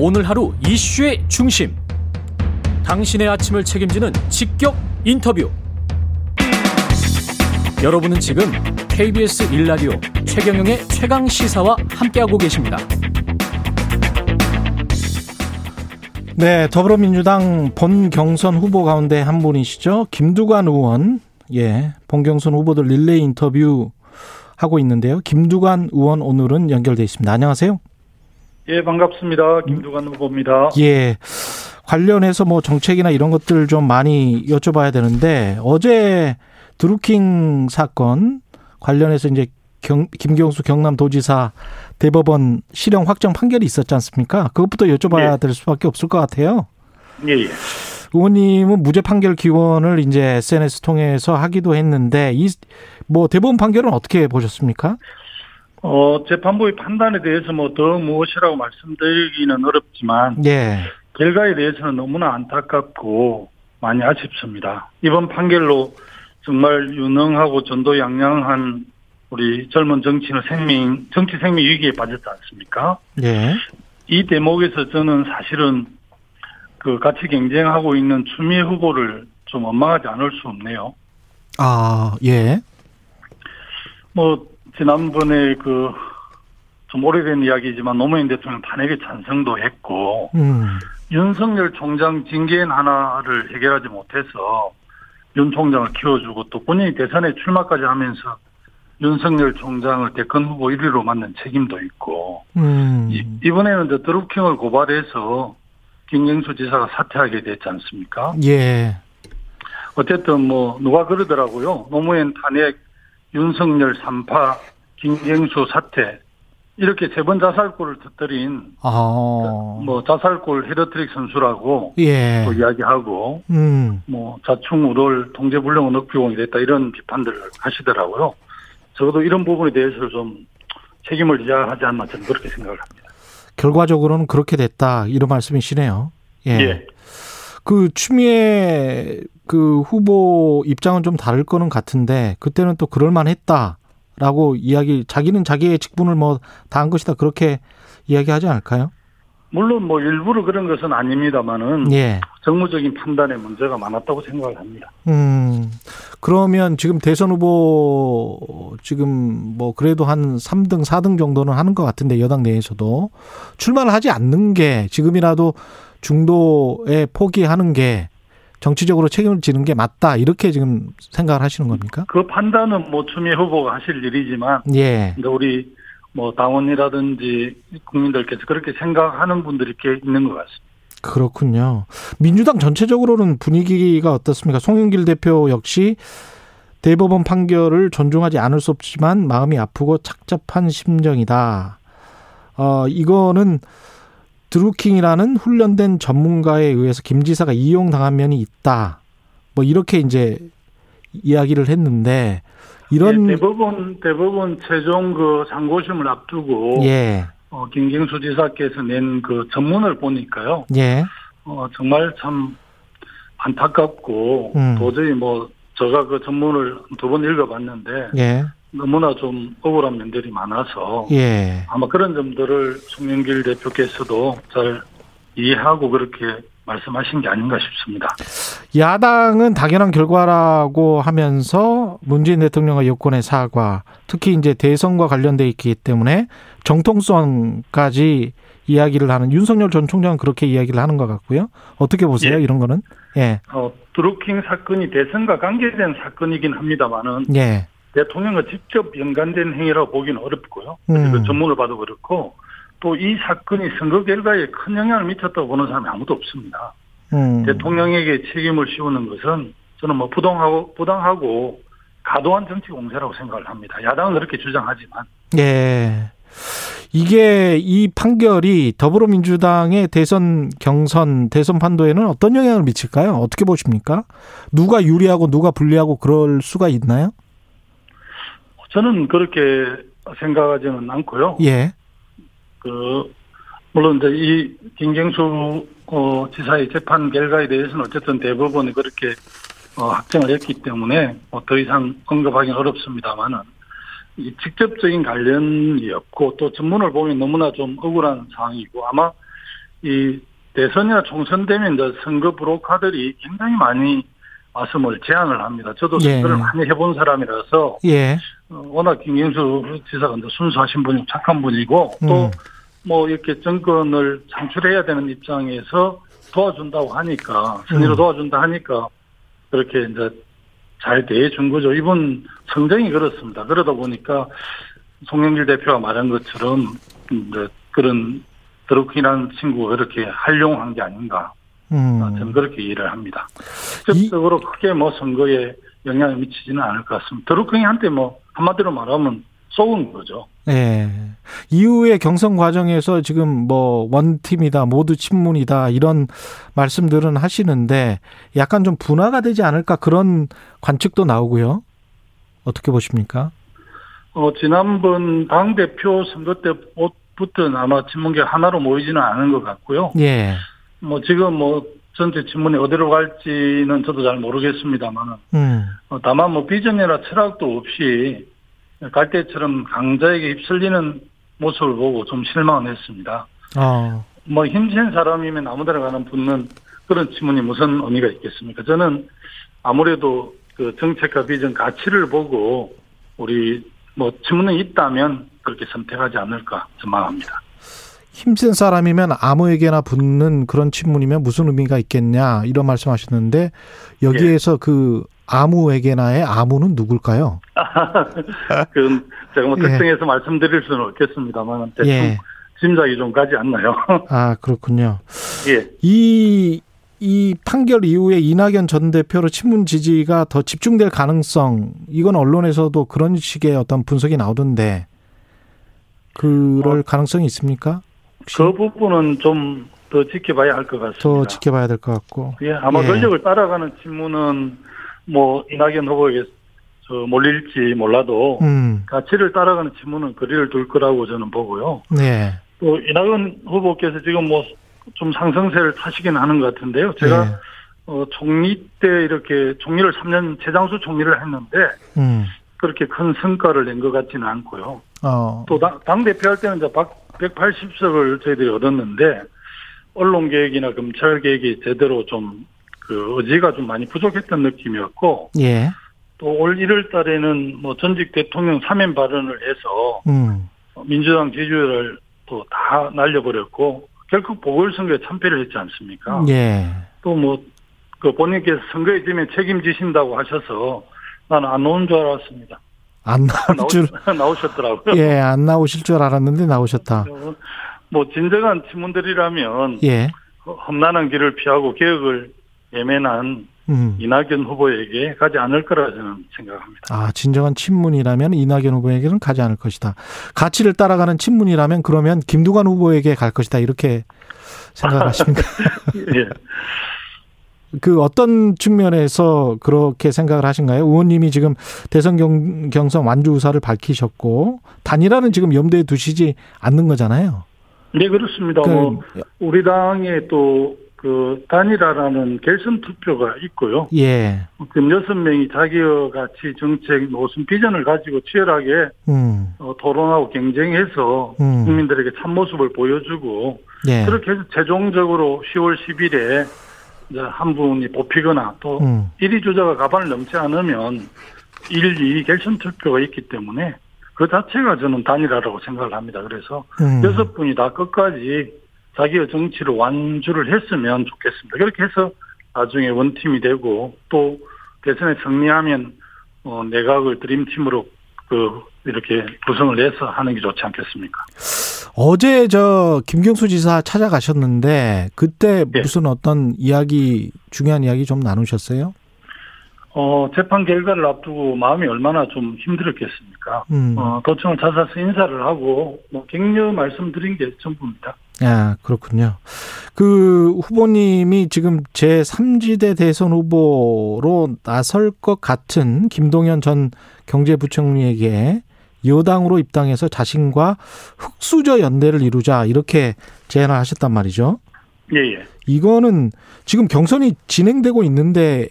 오늘 하루 이슈의 중심. 당신의 아침을 책임지는 직격 인터뷰. 여러분은 지금 KBS 1라디오 최경영의 최강 시사와 함께하고 계십니다. 네, 더불어민주당 본 경선 후보 가운데 한 분이시죠. 김두관 의원. 예, 본 경선 후보들 릴레이 인터뷰 하고 있는데요. 김두관 의원 오늘은 연결돼 있습니다. 안녕하세요. 예, 반갑습니다. 김두관 후보입니다. 예. 관련해서 뭐 정책이나 이런 것들 좀 많이 여쭤봐야 되는데 어제 드루킹 사건 관련해서 이제 경, 김경수 경남도지사 대법원 실형 확정 판결이 있었지 않습니까? 그것부터 여쭤봐야 예. 될 수밖에 없을 것 같아요. 예, 예. 의원님은 무죄 판결 기원을 이제 SNS 통해서 하기도 했는데 이 뭐 대법원 판결은 어떻게 보셨습니까? 어, 재판부의 판단에 대해서 뭐 더 무엇이라고 말씀드리기는 어렵지만 예. 결과에 대해서는 너무나 안타깝고 많이 아쉽습니다. 이번 판결로 정말 유능하고 전도 양양한 우리 젊은 정치는 생명, 정치 생명 위기에 빠졌지 않습니까? 예. 이 대목에서 저는 사실은 그 같이 경쟁하고 있는 추미애 후보를 좀 원망하지 않을 수 없네요. 아, 예. 뭐, 지난번에 그, 좀 오래된 이야기지만 노무현 대통령 탄핵에 찬성도 했고, 음. 윤석열 총장 징계인 하나를 해결하지 못해서 윤 총장을 키워주고 또 본인이 대선에 출마까지 하면서 윤석열 총장을 대권 후보 1위로 만든 책임도 있고, 음. 이, 번에는 드루킹을 고발해서 김경수 지사가 사퇴하게 됐지 않습니까? 예. 어쨌든 뭐 누가 그러더라고요. 노무현 탄핵, 윤석열 3파, 김경수 사퇴 이렇게 세 번 자살골을 터뜨린 아. 뭐 자살골 헤더트릭 선수라고 예. 또 이야기하고 음. 뭐 자충우돌 통제불능은 억비공이 됐다 이런 비판들을 하시더라고요. 적어도 이런 부분에 대해서 좀 책임을 져야 하지 않나 저는 그렇게 생각을 합니다. 결과적으로는 그렇게 됐다 이런 말씀이시네요. 예. 예. 그 추미애 그 후보 입장은 좀 다를 거는 같은데 그때는 또 그럴 만했다라고 이야기 자기는 자기의 직분을 뭐 다 한 것이다 그렇게 이야기하지 않을까요? 물론 뭐 일부러 그런 것은 아닙니다만은 예. 정무적인 판단에 문제가 많았다고 생각을 합니다. 음. 그러면 지금 대선 후보 지금 뭐 그래도 한 3등, 4등 정도는 하는 것 같은데 여당 내에서도 출마를 하지 않는 게 지금이라도 중도에 포기하는 게 정치적으로 책임을 지는 게 맞다 이렇게 지금 생각을 하시는 겁니까? 그 판단은 뭐 추미애 후보가 하실 일이지만 예. 우리 뭐 당원이라든지 국민들께서 그렇게 생각하는 분들이 꽤 있는 것 같습니다. 그렇군요. 민주당 전체적으로는 분위기가 어떻습니까? 송영길 대표 역시 대법원 판결을 존중하지 않을 수 없지만 마음이 아프고 착잡한 심정이다. 어, 이거는 드루킹이라는 훈련된 전문가에 의해서 김 지사가 이용당한 면이 있다. 뭐 이렇게 이제 이야기를 했는데 이런 네, 대법원 대법원 최종 그 상고심을 앞두고 예. 어, 김경수 지사께서 낸 그 전문을 보니까요. 예. 어, 정말 참 안타깝고 음. 도저히 뭐 제가 그 전문을 두 번 읽어봤는데 예. 너무나 좀 억울한 면들이 많아서 예. 아마 그런 점들을 송영길 대표께서도 잘 이해하고 그렇게 말씀하신 게 아닌가 싶습니다. 야당은 당연한 결과라고 하면서 문재인 대통령과 여권의 사과, 특히 이제 대선과 관련돼 있기 때문에 정통성까지 이야기를 하는 윤석열 전 총장은 그렇게 이야기를 하는 것 같고요. 어떻게 보세요? 예. 이런 거는? 예. 어, 드루킹 사건이 대선과 관계된 사건이긴 합니다만은 예. 대통령과 직접 연관된 행위라고 보기는 어렵고요. 음. 그 전문을 봐도 그렇고 또 이 사건이 선거 결과에 큰 영향을 미쳤다고 보는 사람이 아무도 없습니다. 음. 대통령에게 책임을 씌우는 것은 저는 뭐 부당하고 부당하고 가도한 정치 공세라고 생각을 합니다. 야당은 그렇게 주장하지만. 예. 이게 이 판결이 더불어민주당의 대선 경선 대선 판도에는 어떤 영향을 미칠까요? 어떻게 보십니까? 누가 유리하고 누가 불리하고 그럴 수가 있나요? 저는 그렇게 생각하지는 않고요. 예. 그 물론 이제 이 김경수 어, 지사의 재판 결과에 대해서는 어쨌든 대법원이 그렇게 어, 확정을 했기 때문에 뭐 더 이상 언급하기는 어렵습니다만은 이 직접적인 관련이 없고 또 전문을 보면 너무나 좀 억울한 상황이고 아마 이 대선이나 총선 되면 이제 선거 브로커들이 굉장히 많이 말씀을 제안을 합니다. 저도 예. 선거를 많이 해본 사람이라서 예. 어, 워낙 김경수 지사가 순수하신 분이고 착한 분이고 또 뭐 이렇게 정권을 창출해야 되는 입장에서 도와준다고 하니까 선의로 음. 도와준다 하니까 그렇게 이제 잘 대해준 거죠. 이분 성정이 그렇습니다. 그러다 보니까 송영길 대표가 말한 것처럼 이제 그런 드루킹이라는 친구가 그렇게 활용한 게 아닌가. 음. 저는 그렇게 이해를 합니다. 직접적으로 크게 뭐 선거에 영향을 미치지는 않을 것 같습니다. 드루킹한테 뭐 한마디로 말하면 쏘은 거죠. 네. 이후에 경선 과정에서 지금 뭐 원팀이다, 모두 친문이다 이런 말씀들은 하시는데 약간 좀 분화가 되지 않을까 그런 관측도 나오고요. 어떻게 보십니까? 어, 지난번 당 대표 선거 때부터는 아마 친문계 하나로 모이지는 않은 것 같고요. 예. 뭐 지금 뭐 전체 친문이 어디로 갈지는 저도 잘 모르겠습니다만, 음. 어, 다만 뭐 비전이나 철학도 없이 갈 때처럼 강자에게 휩쓸리는 모습을 보고 좀 실망을 했습니다. 어. 뭐 힘센 사람이면 아무데나 가는 붙는 그런 친문이 무슨 의미가 있겠습니까? 저는 아무래도 그 정책과 비전 가치를 보고 우리 뭐 친문이 있다면 그렇게 선택하지 않을까 전망합니다. 힘센 사람이면 아무에게나 붙는 그런 친문이면 무슨 의미가 있겠냐 이런 말씀하셨는데 여기에서 예. 그 아무에게나의 아무는 누굴까요? 그건 제가 뭐 예. 특정해서 예. 말씀드릴 수는 없겠습니다만 대충 예. 짐작이 좀 가지 않나요? 아 그렇군요. 예. 이, 이 판결 이후에 이낙연 전 대표로 친문 지지가 더 집중될 가능성 이건 언론에서도 그런 식의 어떤 분석이 나오던데 그럴 어, 가능성이 있습니까? 혹시? 그 부분은 좀 더 지켜봐야 할 것 같습니다. 더 지켜봐야 될 것 같고. 예, 아마 예. 권력을 따라가는 친문은 뭐 이낙연 후보에게 저 몰릴지 몰라도 음. 가치를 따라가는 친문은 거리를 둘 거라고 저는 보고요. 네. 또 이낙연 후보께서 지금 뭐 좀 상승세를 타시긴 하는 것 같은데요. 제가 네. 어, 총리 때 이렇게 총리를 3년 최장수 총리를 했는데 음. 그렇게 큰 성과를 낸 것 같지는 않고요. 어. 또당 대표 할 때는 이제 180석을 저희들이 얻었는데 언론 계획이나 검찰 계획이 제대로 좀 그 의지가 좀 많이 부족했던 느낌이었고 예. 또올 1월 달에는 뭐 전직 대통령 사면 발언을 해서 음. 민주당 지지율을 또 다 날려버렸고 결국 보궐선거에 참패를 했지 않습니까? 예. 또뭐 그 본인께서 선거에 지면 책임지신다고 하셔서 나는 안 나온 줄 알았습니다. 안 나올 줄 나오셨더라고요. 예, 안 나오실 줄 알았는데 나오셨다. 뭐 진정한 친문들이라면 예. 험난한 길을 피하고 개혁을 예매난 음. 이낙연 후보에게 가지 않을 거라 저는 생각합니다. 아, 진정한 친문이라면 이낙연 후보에게는 가지 않을 것이다. 가치를 따라가는 친문이라면 그러면 김두관 후보에게 갈 것이다. 이렇게 생각하십니까? 예. 그 어떤 측면에서 그렇게 생각을 하신가요? 의원님이 지금 대선 경, 경선 완주 의사를 밝히셨고 단일화는 지금 염두에 두시지 않는 거잖아요. 네 그렇습니다. 그, 뭐 우리 당의 또그 단일화라는 결선 투표가 있고요. 예. 그 여섯 명이 자기와 같이 정책 무슨 비전을 가지고 치열하게 음. 어, 토론하고 경쟁해서 음. 국민들에게 참 모습을 보여주고 예. 그렇게 해서 최종적으로 10월 10일에 이제 한 분이 뽑히거나 또 음. 1위 주자가 가반을 넘지 않으면 1, 2 결선 투표가 있기 때문에 그 자체가 저는 단일화라고 생각을 합니다. 그래서 음. 여섯 분이 다 끝까지 자기의 정치를 완주를 했으면 좋겠습니다. 그렇게 해서 나중에 원팀이 되고 또 대선에 승리하면 어, 내각을 드림팀으로 그 이렇게 구성을 해서 하는 게 좋지 않겠습니까? 어제 저 김경수 지사 찾아가셨는데 그때 네. 무슨 어떤 이야기 중요한 이야기 좀 나누셨어요? 어, 재판 결과를 앞두고 마음이 얼마나 좀 힘들었겠습니까? 음. 어, 도청을 찾아서 인사를 하고, 뭐, 격려 말씀드린 게 전부입니다. 아, 그렇군요. 그 후보님이 지금 제3지대 대선 후보로 나설 것 같은 김동연 전 경제부총리에게 여당으로 입당해서 자신과 흑수저 연대를 이루자 이렇게 제안을 하셨단 말이죠. 예, 예. 이거는 지금 경선이 진행되고 있는데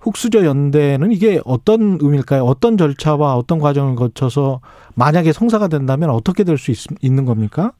흑수저 연대는 이게 어떤 의미일까요? 어떤 절차와 어떤 과정을 거쳐서 만약에 성사가 된다면 어떻게 될 수 있는 겁니까?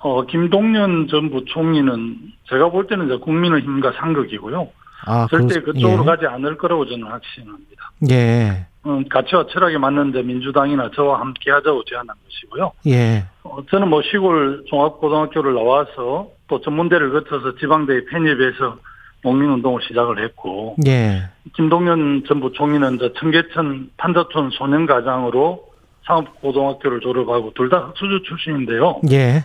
어, 김동연 전 부총리는 제가 볼 때는 이제 국민의힘과 상극이고요. 아, 절대 그, 그쪽으로 예. 가지 않을 거라고 저는 확신합니다. 예. 음, 가치와 철학이 맞는데 민주당이나 저와 함께 하자고 제안한 것이고요. 예. 어, 저는 뭐 시골 종합고등학교를 나와서 또 전문대를 거쳐서 지방대에 편입해서 농민운동을 시작을 했고, 예. 김동연 전 부총리는 저 청계천 판자촌 소년가장으로 상업고등학교를 졸업하고 둘 다 흑수저 출신인데요. 예.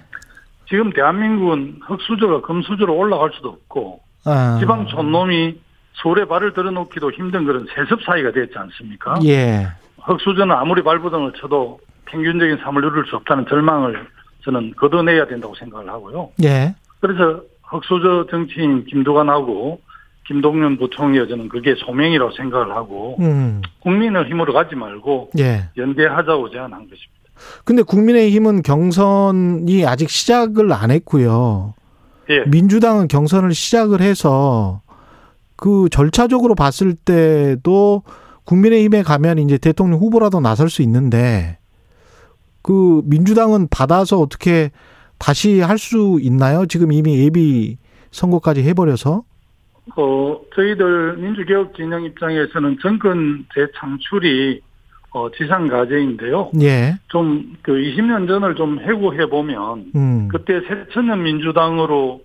지금 대한민국은 흑수저가 금수저로 올라갈 수도 없고, 아. 지방 촌놈이 서울에 발을 들어놓기도 힘든 그런 세습 사이가 됐지 않습니까? 예. 흑수저는 아무리 발부등을 쳐도 평균적인 삶을 누릴 수 없다는 절망을 저는 걷어내야 된다고 생각을 하고요. 예. 그래서 흑수저 정치인 김두관하고 김동연 부총리가 저는 그게 소명이라고 생각을 하고 음. 국민의 힘으로 가지 말고 예. 연대하자고 제안한 것입니다. 근데 국민의힘은 경선이 아직 시작을 안 했고요. 예. 민주당은 경선을 시작을 해서 그 절차적으로 봤을 때도 국민의힘에 가면 이제 대통령 후보라도 나설 수 있는데 그 민주당은 받아서 어떻게 다시 할 수 있나요? 지금 이미 예비 선거까지 해버려서? 어, 저희들 민주개혁 진영 입장에서는 정권 재창출이 어, 지상 과제인데요. 예. 좀, 그 20년 전을 좀 해고해 보면, 음. 그때 새천년 민주당으로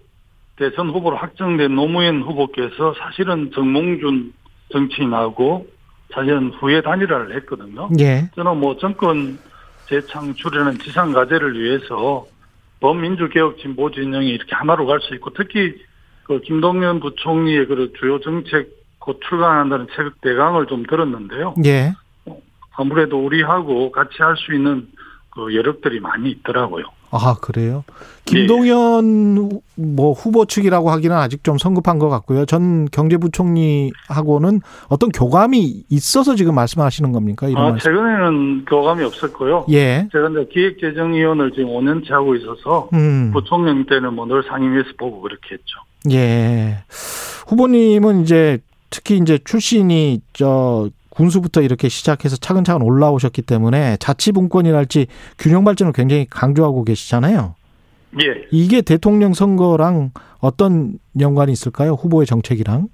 대선 후보로 확정된 노무현 후보께서 사실은 정몽준 정치인하고 사실은 후에 단일화를 했거든요. 예. 저는 뭐 정권 재창출이라는 지상 과제를 위해서 범민주개혁 진보 진영이 이렇게 하나로 갈 수 있고 특히 그 김동연 부총리의 그 주요 정책 곧 출간한다는 책 대강을 좀 들었는데요. 예. 아무래도 우리하고 같이 할 수 있는 그 여력들이 많이 있더라고요. 아 그래요? 김동연 예. 뭐 후보 측이라고 하기는 아직 좀 성급한 것 같고요. 전 경제부총리하고는 어떤 교감이 있어서 지금 말씀하시는 겁니까? 이런 아 말씀. 최근에는 교감이 없었고요. 예. 제가 이제 기획재정위원을 지금 5년째 하고 있어서 음. 부총리 때는 뭐 늘 상임위에서 보고 그렇게 했죠. 예. 후보님은 이제 특히 이제 출신이 저 군수부터 이렇게 시작해서 차근차근 올라오셨기 때문에 자치분권이랄지 균형 발전을 굉장히 강조하고 계시잖아요. 예. 이게 대통령 선거랑 어떤 연관이 있을까요? 후보의 정책이랑?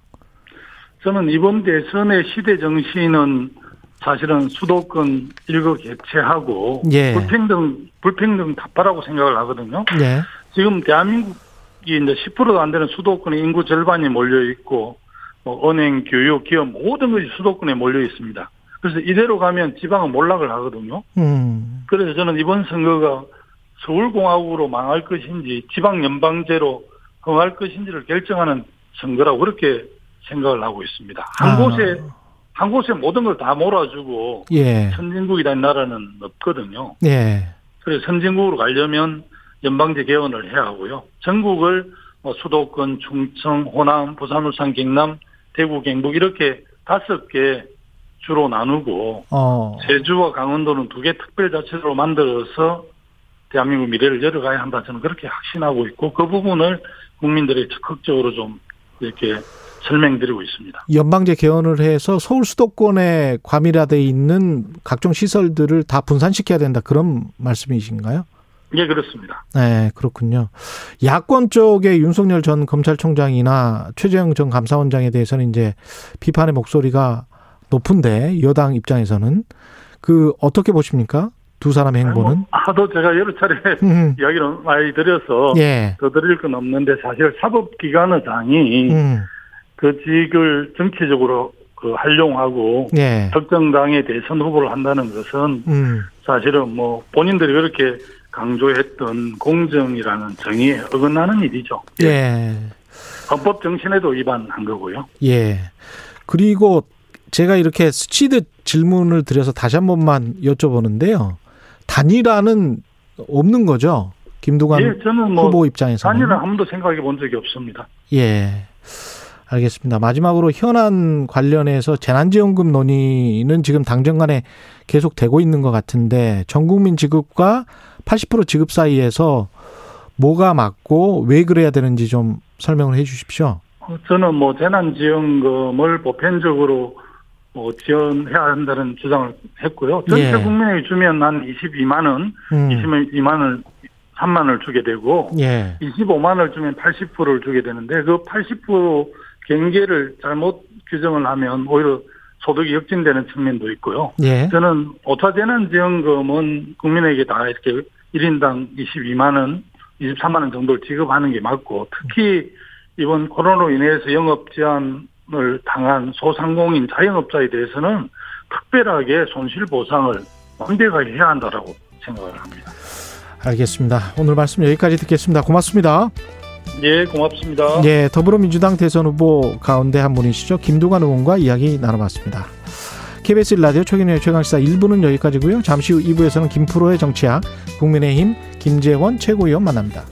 저는 이번 대선의 시대 정신은 사실은 수도권 일거 개최하고 예. 불평등 불평등 답하라고 생각을 하거든요. 예. 지금 대한민국이 이제 10%도 안 되는 수도권의 인구 절반이 몰려 있고 뭐 은행, 교육, 기업 모든 것이 수도권에 몰려 있습니다. 그래서 이대로 가면 지방은 몰락을 하거든요. 음. 그래서 저는 이번 선거가 서울공화국으로 망할 것인지 지방 연방제로 흥할 것인지를 결정하는 선거라고 그렇게 생각을 하고 있습니다. 한 아. 곳에 한 곳에 모든 걸 다 몰아주고 예. 선진국이라는 나라는 없거든요. 예. 그래서 선진국으로 가려면 연방제 개헌을 해야 하고요. 전국을 뭐 수도권, 충청, 호남, 부산, 울산, 경남 대구, 경북 이렇게 다섯 개 주로 나누고 어. 제주와 강원도는 두 개 특별자치도로 만들어서 대한민국 미래를 열어가야 한다 저는 그렇게 확신하고 있고 그 부분을 국민들이 적극적으로 좀 이렇게 설명드리고 있습니다. 연방제 개헌을 해서 서울 수도권에 과밀화돼 있는 각종 시설들을 다 분산시켜야 된다 그런 말씀이신가요? 예, 그렇습니다. 네, 그렇군요. 야권 쪽의 윤석열 전 검찰총장이나 최재형 전 감사원장에 대해서는 이제 비판의 목소리가 높은데 여당 입장에서는 그 어떻게 보십니까? 두 사람의 행보는? 뭐 하도 제가 여러 차례 음. 이야기를 많이 드려서 예. 더 드릴 건 없는데 사실 사법기관의장이 음. 그 직을 정치적으로 그 활용하고 예. 특정 당의 대선 후보를 한다는 것은 음. 사실은 뭐 본인들이 그렇게 강조했던 공정이라는 정의에 어긋나는 일이죠. 예. 예. 헌법 정신에도 위반한 거고요. 예. 그리고 제가 이렇게 스치듯 질문을 드려서 다시 한 번만 여쭤보는데요. 단일화는 없는 거죠? 김두관 예, 저는 뭐 후보 입장에서는 단일화 한 번도 생각해 본 적이 없습니다. 예. 알겠습니다. 마지막으로 현안 관련해서 재난지원금 논의는 지금 당정 간에 계속 되고 있는 것 같은데 전국민 지급과 80% 지급 사이에서 뭐가 맞고 왜 그래야 되는지 좀 설명을 해 주십시오. 어, 저는 뭐 재난지원금을 보편적으로 뭐 지원해야 한다는 주장을 했고요. 전체 예. 국민에게 주면 한 22만 원, 음. 22만 원 3만 원을 주게 되고 예. 25만 원을 주면 80%를 주게 되는데 그 80% 경계를 잘못 규정을 하면 오히려 소득이 역진되는 측면도 있고요. 예. 저는 오타재난 지원금은 국민에게 다 이렇게 1인당 22만 원, 23만 원 정도를 지급하는 게 맞고 특히 이번 코로나로 인해서 영업 제한을 당한 소상공인 자영업자에 대해서는 특별하게 손실 보상을 완벽하게 해야 한다라고 생각을 합니다. 알겠습니다. 오늘 말씀 여기까지 듣겠습니다. 고맙습니다. 예, 고맙습니다. 예, 더불어민주당 대선 후보 가운데 한 분이시죠. 김두관 의원과 이야기 나눠봤습니다. KBS 라디오 최경영의 최강시사 1부는 여기까지고요. 잠시 후 2부에서는 김프로의 정치학, 국민의힘 김재원 최고위원 만납니다.